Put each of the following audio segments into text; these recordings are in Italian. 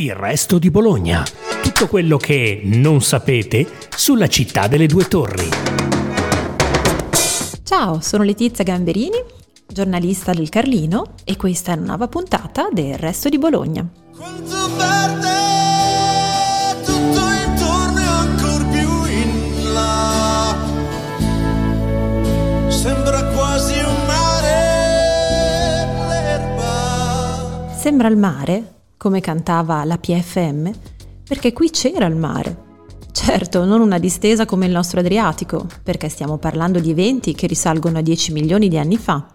Il resto di Bologna. Tutto quello che non sapete sulla città delle due torri. Ciao, sono Letizia Gamberini, giornalista del Carlino e questa è una nuova puntata del resto di Bologna. Quanto verde tutto intorno e ancora più in là. Sembra quasi un mare l'erba. Sembra il mare? Come cantava la PFM, perché qui c'era il mare. Certo, non una distesa come il nostro Adriatico, perché stiamo parlando di eventi che risalgono a 10 milioni di anni fa.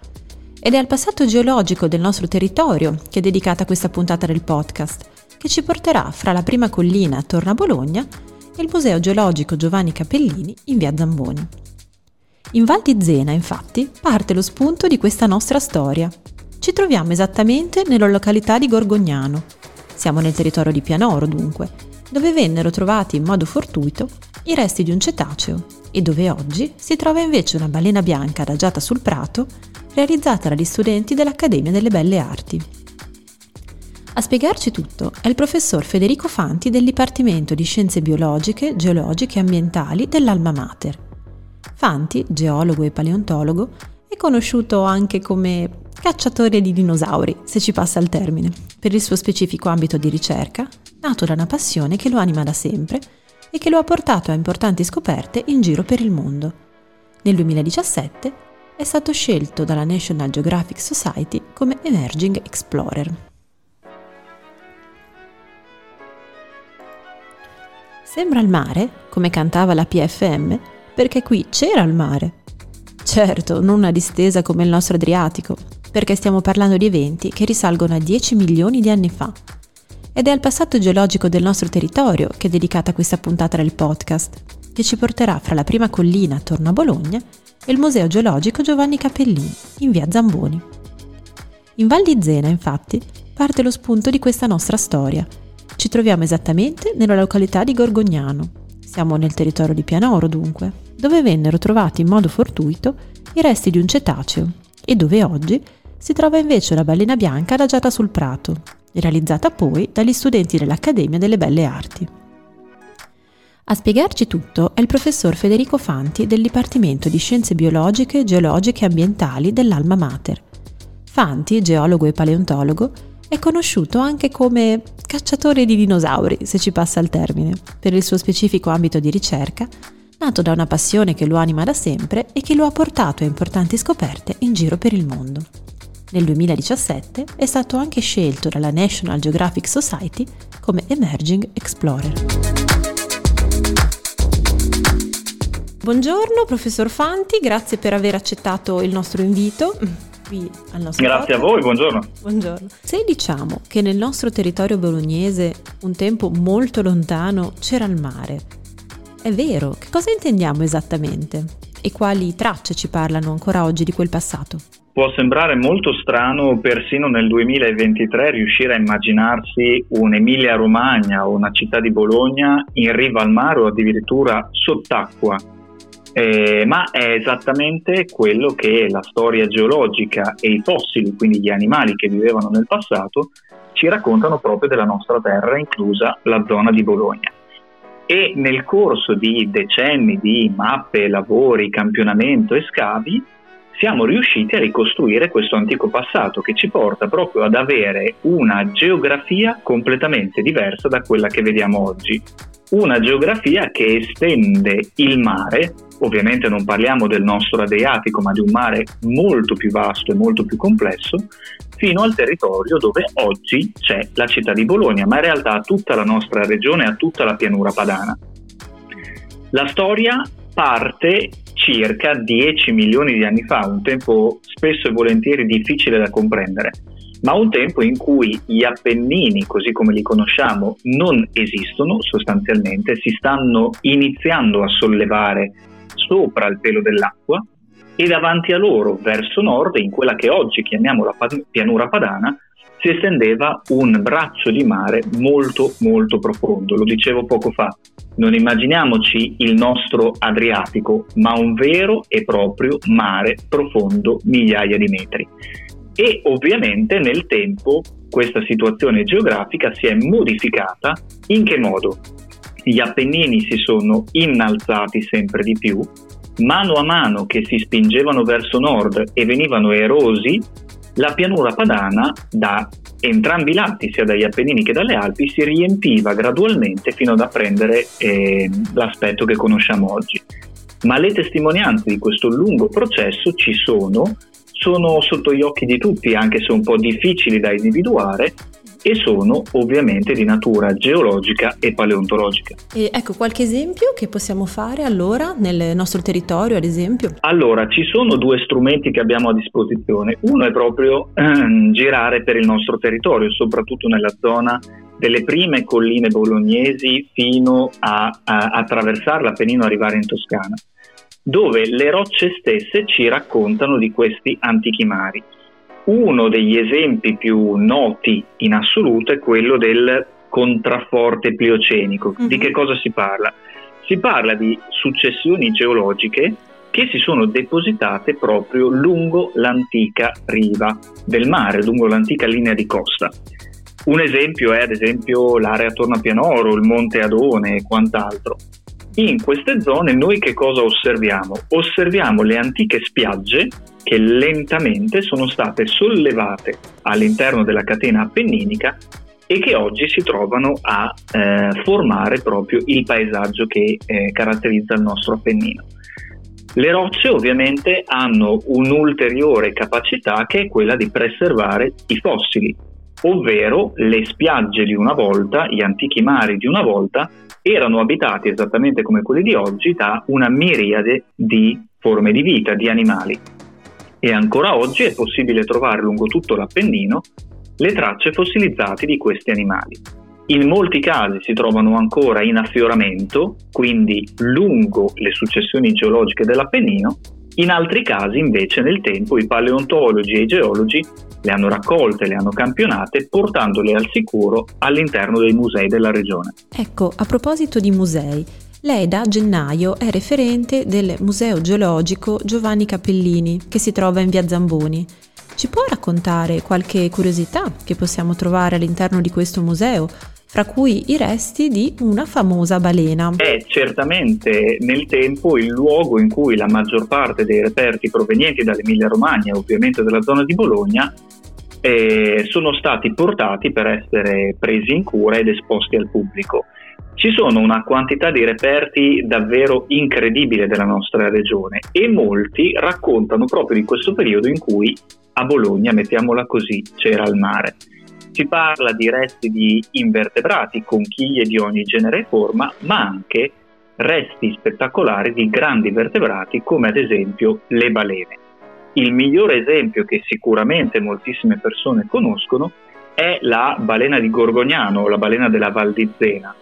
Ed è al passato geologico del nostro territorio che è dedicata questa puntata del podcast, che ci porterà fra la prima collina attorno a Bologna e il Museo Geologico Giovanni Capellini in via Zamboni. In Val di Zena, infatti, parte lo spunto di questa nostra storia, ci troviamo esattamente nella località di Gorgognano. Siamo nel territorio di Pianoro, dunque, dove vennero trovati in modo fortuito i resti di un cetaceo e dove oggi si trova invece una balena bianca adagiata sul prato realizzata dagli studenti dell'Accademia delle Belle Arti. A spiegarci tutto è il professor Federico Fanti del Dipartimento di Scienze Biologiche, Geologiche e Ambientali dell'Alma Mater. Fanti, geologo e paleontologo, è conosciuto anche come cacciatore di dinosauri, se ci passa il termine, per il suo specifico ambito di ricerca, nato da una passione che lo anima da sempre e che lo ha portato a importanti scoperte in giro per il mondo. Nel 2017 è stato scelto dalla National Geographic Society come Emerging Explorer. Sembra il mare, come cantava la PFM, perché qui c'era il mare. Certo, non una distesa come il nostro Adriatico, perché stiamo parlando di eventi che risalgono a 10 milioni di anni fa. Ed è al passato geologico del nostro territorio che è dedicata questa puntata del podcast, che ci porterà fra la prima collina attorno a Bologna e il Museo Geologico Giovanni Capellini, in via Zamboni. In Val di Zena, infatti, parte lo spunto di questa nostra storia. Ci troviamo esattamente nella località di Gorgognano. Siamo nel territorio di Pianoro, dunque, dove vennero trovati in modo fortuito i resti di un cetaceo e dove oggi si trova invece la balena bianca adagiata sul prato, realizzata poi dagli studenti dell'Accademia delle Belle Arti. A spiegarci tutto è il professor Federico Fanti del Dipartimento di Scienze Biologiche, Geologiche e Ambientali dell'Alma Mater. Fanti, geologo e paleontologo, è conosciuto anche come cacciatore di dinosauri, se ci passa il termine, per il suo specifico ambito di ricerca, nato da una passione che lo anima da sempre e che lo ha portato a importanti scoperte in giro per il mondo. Nel 2017 è stato anche scelto dalla National Geographic Society come Emerging Explorer. Buongiorno professor Fanti, grazie per aver accettato il nostro invito. Qui al nostro Grazie podcast. a voi, buongiorno. Buongiorno. Se diciamo che nel nostro territorio bolognese un tempo molto lontano c'era il mare, è vero, che cosa intendiamo esattamente? E quali tracce ci parlano ancora oggi di quel passato? Può sembrare molto strano persino nel 2023 riuscire a immaginarsi un'Emilia Romagna o una città di Bologna in riva al mare o addirittura sott'acqua, eh, ma è esattamente quello che la storia geologica e i fossili, quindi gli animali che vivevano nel passato, ci raccontano proprio della nostra terra, inclusa la zona di Bologna. E nel corso di decenni di mappe, lavori, campionamento e scavi, siamo riusciti a ricostruire questo antico passato che ci porta proprio ad avere una geografia completamente diversa da quella che vediamo oggi. Una geografia che estende il mare, ovviamente non parliamo del nostro Adriatico, ma di un mare molto più vasto e molto più complesso, fino al territorio dove oggi c'è la città di Bologna, ma in realtà a tutta la nostra regione, a tutta la pianura padana. La storia parte circa 10 milioni di anni fa, un tempo spesso e volentieri difficile da comprendere, ma un tempo in cui gli Appennini, così come li conosciamo, non esistono sostanzialmente, si stanno iniziando a sollevare sopra il pelo dell'acqua e davanti a loro, verso nord, in quella che oggi chiamiamo la pianura padana, si estendeva un braccio di mare molto molto profondo, lo dicevo poco fa, non immaginiamoci il nostro Adriatico, ma un vero e proprio mare profondo migliaia di metri. E ovviamente nel tempo questa situazione geografica si è modificata. In che modo? Gli Appennini si sono innalzati sempre di più, mano a mano che si spingevano verso nord e venivano erosi, la pianura padana da entrambi i lati, sia dagli Appennini che dalle Alpi, si riempiva gradualmente fino ad apprendere eh, l'aspetto che conosciamo oggi. Ma le testimonianze di questo lungo processo ci sono, sono sotto gli occhi di tutti, anche se un po' difficili da individuare, e sono ovviamente di natura geologica e paleontologica. E ecco qualche esempio che possiamo fare allora nel nostro territorio, ad esempio? Allora, ci sono due strumenti che abbiamo a disposizione. Uno è proprio ehm, girare per il nostro territorio, soprattutto nella zona delle prime colline bolognesi fino a, a attraversare l'Appennino e arrivare in Toscana, dove le rocce stesse ci raccontano di questi antichi mari. Uno degli esempi più noti in assoluto è quello del contrafforte pliocenico. Mm-hmm. Di che cosa si parla? Si parla di successioni geologiche che si sono depositate proprio lungo l'antica riva del mare, lungo l'antica linea di costa. Un esempio è ad esempio l'area attorno a Pianoro, il Monte Adone e quant'altro. In queste zone noi che cosa osserviamo? Osserviamo le antiche spiagge che lentamente sono state sollevate all'interno della catena appenninica e che oggi si trovano a eh, formare proprio il paesaggio che eh, caratterizza il nostro Appennino. Le rocce ovviamente hanno un'ulteriore capacità che è quella di preservare i fossili, ovvero le spiagge di una volta, gli antichi mari di una volta, erano abitati esattamente come quelli di oggi da una miriade di forme di vita, di animali e ancora oggi è possibile trovare lungo tutto l'Appennino le tracce fossilizzate di questi animali. In molti casi si trovano ancora in affioramento, quindi lungo le successioni geologiche dell'Appennino, in altri casi invece nel tempo i paleontologi e i geologi le hanno raccolte, le hanno campionate, portandole al sicuro all'interno dei musei della regione. Ecco, a proposito di musei, lei da gennaio è referente del Museo Geologico Giovanni Capellini, che si trova in via Zamboni. Ci può raccontare qualche curiosità che possiamo trovare all'interno di questo museo, fra cui i resti di una famosa balena? È certamente nel tempo il luogo in cui la maggior parte dei reperti provenienti dall'Emilia Romagna, ovviamente dalla zona di Bologna, eh, sono stati portati per essere presi in cura ed esposti al pubblico. Ci sono una quantità di reperti davvero incredibile della nostra regione e molti raccontano proprio di questo periodo in cui a Bologna, mettiamola così, c'era il mare. Si parla di resti di invertebrati, conchiglie di ogni genere e forma, ma anche resti spettacolari di grandi vertebrati come ad esempio le balene. Il migliore esempio che sicuramente moltissime persone conoscono è la balena di Gorgognano, la balena della Val di Zena,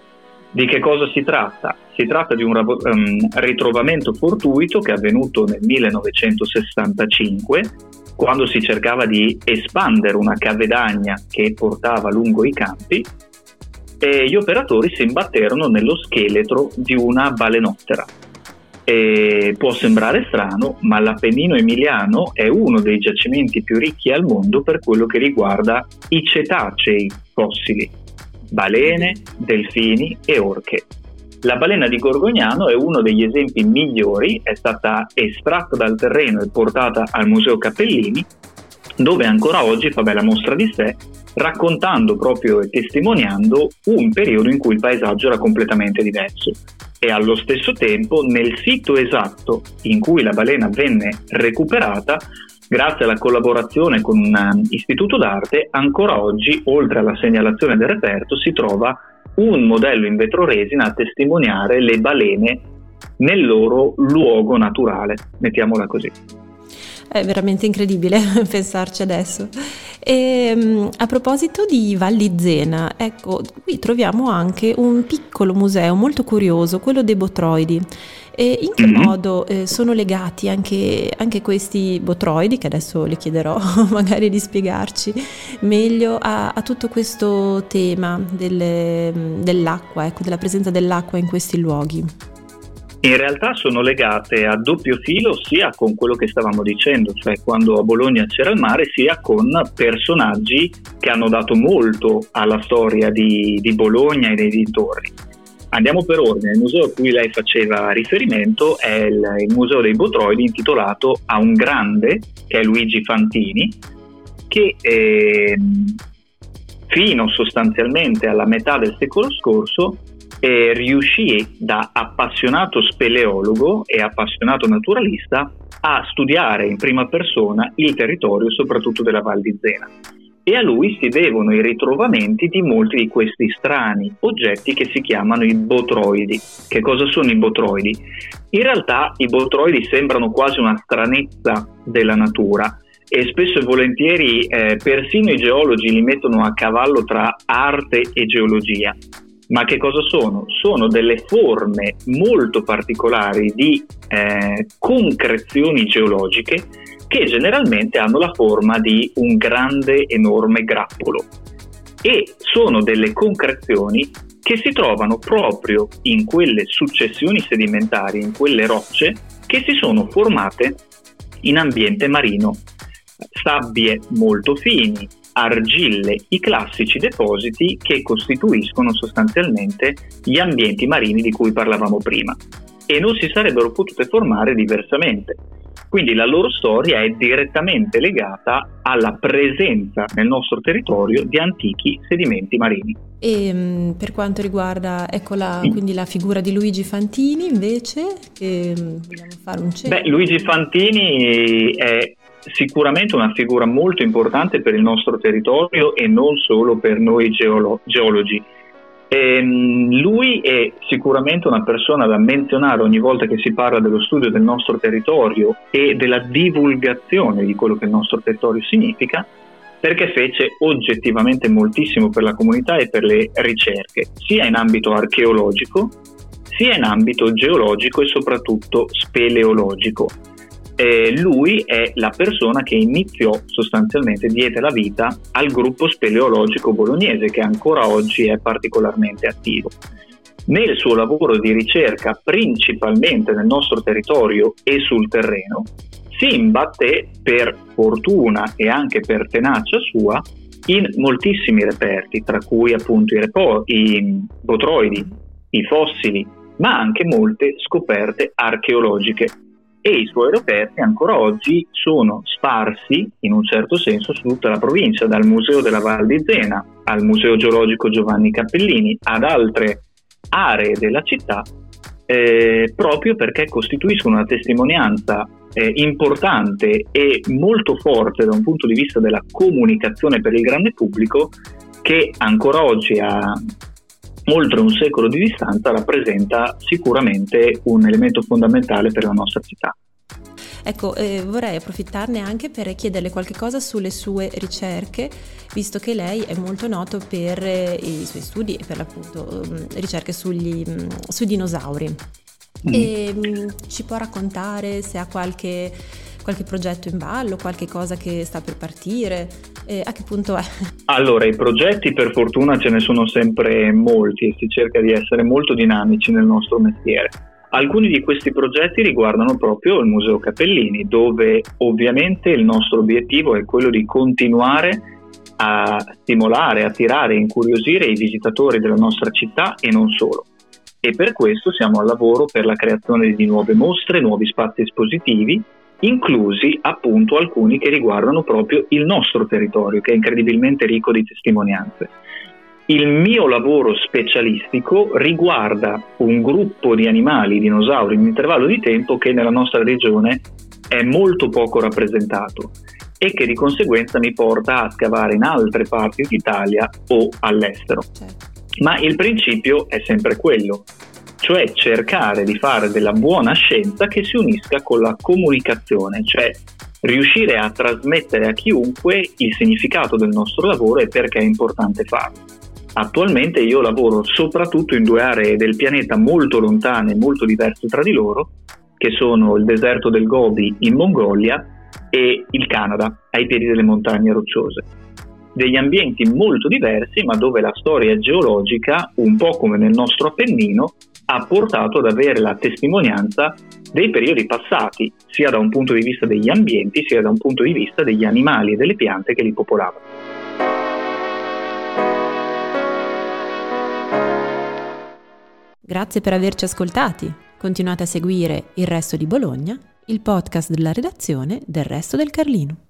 di che cosa si tratta? Si tratta di un um, ritrovamento fortuito che è avvenuto nel 1965 quando si cercava di espandere una cavedagna che portava lungo i campi e gli operatori si imbatterono nello scheletro di una balenottera. E può sembrare strano, ma l'Appennino emiliano è uno dei giacimenti più ricchi al mondo per quello che riguarda i cetacei fossili balene, delfini e orche. La balena di Gorgognano è uno degli esempi migliori, è stata estratta dal terreno e portata al Museo Cappellini, dove ancora oggi fa bella mostra di sé, raccontando proprio e testimoniando un periodo in cui il paesaggio era completamente diverso. E allo stesso tempo, nel sito esatto in cui la balena venne recuperata, Grazie alla collaborazione con un um, istituto d'arte, ancora oggi, oltre alla segnalazione del reperto, si trova un modello in vetroresina a testimoniare le balene nel loro luogo naturale, mettiamola così. È veramente incredibile pensarci adesso. E, ehm, a proposito di Valli Zena, ecco, qui troviamo anche un piccolo museo molto curioso, quello dei botroidi. E in che mm-hmm. modo eh, sono legati anche, anche, questi botroidi, che adesso le chiederò magari di spiegarci meglio, a, a tutto questo tema delle, dell'acqua, ecco, della presenza dell'acqua in questi luoghi? In realtà sono legate a doppio filo sia con quello che stavamo dicendo, cioè quando a Bologna c'era il mare, sia con personaggi che hanno dato molto alla storia di, di Bologna e dei dintorni. Andiamo per ordine, il museo a cui lei faceva riferimento è il, il Museo dei Botroidi intitolato a un grande, che è Luigi Fantini, che eh, fino sostanzialmente alla metà del secolo scorso e riuscì da appassionato speleologo e appassionato naturalista a studiare in prima persona il territorio soprattutto della Val di Zena e a lui si devono i ritrovamenti di molti di questi strani oggetti che si chiamano i botroidi. Che cosa sono i botroidi? In realtà i botroidi sembrano quasi una stranezza della natura e spesso e volentieri eh, persino i geologi li mettono a cavallo tra arte e geologia. Ma che cosa sono? Sono delle forme molto particolari di eh, concrezioni geologiche che generalmente hanno la forma di un grande, enorme grappolo. E sono delle concrezioni che si trovano proprio in quelle successioni sedimentari, in quelle rocce che si sono formate in ambiente marino. Sabbie molto fini, argille, i classici depositi che costituiscono sostanzialmente gli ambienti marini di cui parlavamo prima e non si sarebbero potute formare diversamente. Quindi la loro storia è direttamente legata alla presenza nel nostro territorio di antichi sedimenti marini. E mm, per quanto riguarda ecco la, quindi la figura di Luigi Fantini invece, che mm, vogliamo fare un cenno? Beh, Luigi Fantini è sicuramente una figura molto importante per il nostro territorio e non solo per noi geolo- geologi. E ehm, lui è sicuramente una persona da menzionare ogni volta che si parla dello studio del nostro territorio e della divulgazione di quello che il nostro territorio significa, perché fece oggettivamente moltissimo per la comunità e per le ricerche, sia in ambito archeologico, sia in ambito geologico e soprattutto speleologico eh, lui è la persona che iniziò sostanzialmente, diede la vita al gruppo speleologico bolognese che ancora oggi è particolarmente attivo. Nel suo lavoro di ricerca, principalmente nel nostro territorio e sul terreno, si imbatté per fortuna e anche per tenacia sua in moltissimi reperti, tra cui appunto i, repo- i botroidi, i fossili, ma anche molte scoperte archeologiche e i suoi reperti ancora oggi sono sparsi in un certo senso su tutta la provincia, dal Museo della Val di Zena al Museo Geologico Giovanni Cappellini ad altre aree della città, eh, proprio perché costituiscono una testimonianza eh, importante e molto forte da un punto di vista della comunicazione per il grande pubblico che ancora oggi ha oltre un secolo di distanza rappresenta sicuramente un elemento fondamentale per la nostra città. Ecco, eh, vorrei approfittarne anche per chiederle qualche cosa sulle sue ricerche, visto che lei è molto noto per eh, i suoi studi e per l'appunto um, ricerche sugli, um, sui dinosauri. Mm. E, um, ci può raccontare se ha qualche qualche progetto in ballo, qualche cosa che sta per partire? Eh, a che punto è? Allora, i progetti per fortuna ce ne sono sempre molti e si cerca di essere molto dinamici nel nostro mestiere. Alcuni di questi progetti riguardano proprio il Museo Capellini, dove ovviamente il nostro obiettivo è quello di continuare a stimolare, attirare incuriosire i visitatori della nostra città e non solo. E per questo siamo al lavoro per la creazione di nuove mostre, nuovi spazi espositivi inclusi appunto alcuni che riguardano proprio il nostro territorio, che è incredibilmente ricco di testimonianze. Il mio lavoro specialistico riguarda un gruppo di animali, dinosauri, in un intervallo di tempo che nella nostra regione è molto poco rappresentato e che di conseguenza mi porta a scavare in altre parti d'Italia o all'estero. Certo. Ma il principio è sempre quello, cioè cercare di fare della buona scienza che si unisca con la comunicazione, cioè riuscire a trasmettere a chiunque il significato del nostro lavoro e perché è importante farlo. Attualmente io lavoro soprattutto in due aree del pianeta molto lontane e molto diverse tra di loro, che sono il deserto del Gobi in Mongolia e il Canada ai piedi delle montagne rocciose. Degli ambienti molto diversi, ma dove la storia geologica, un po' come nel nostro Appennino, ha portato ad avere la testimonianza dei periodi passati, sia da un punto di vista degli ambienti, sia da un punto di vista degli animali e delle piante che li popolavano. Grazie per averci ascoltati. Continuate a seguire Il Resto di Bologna, il podcast della redazione del Resto del Carlino.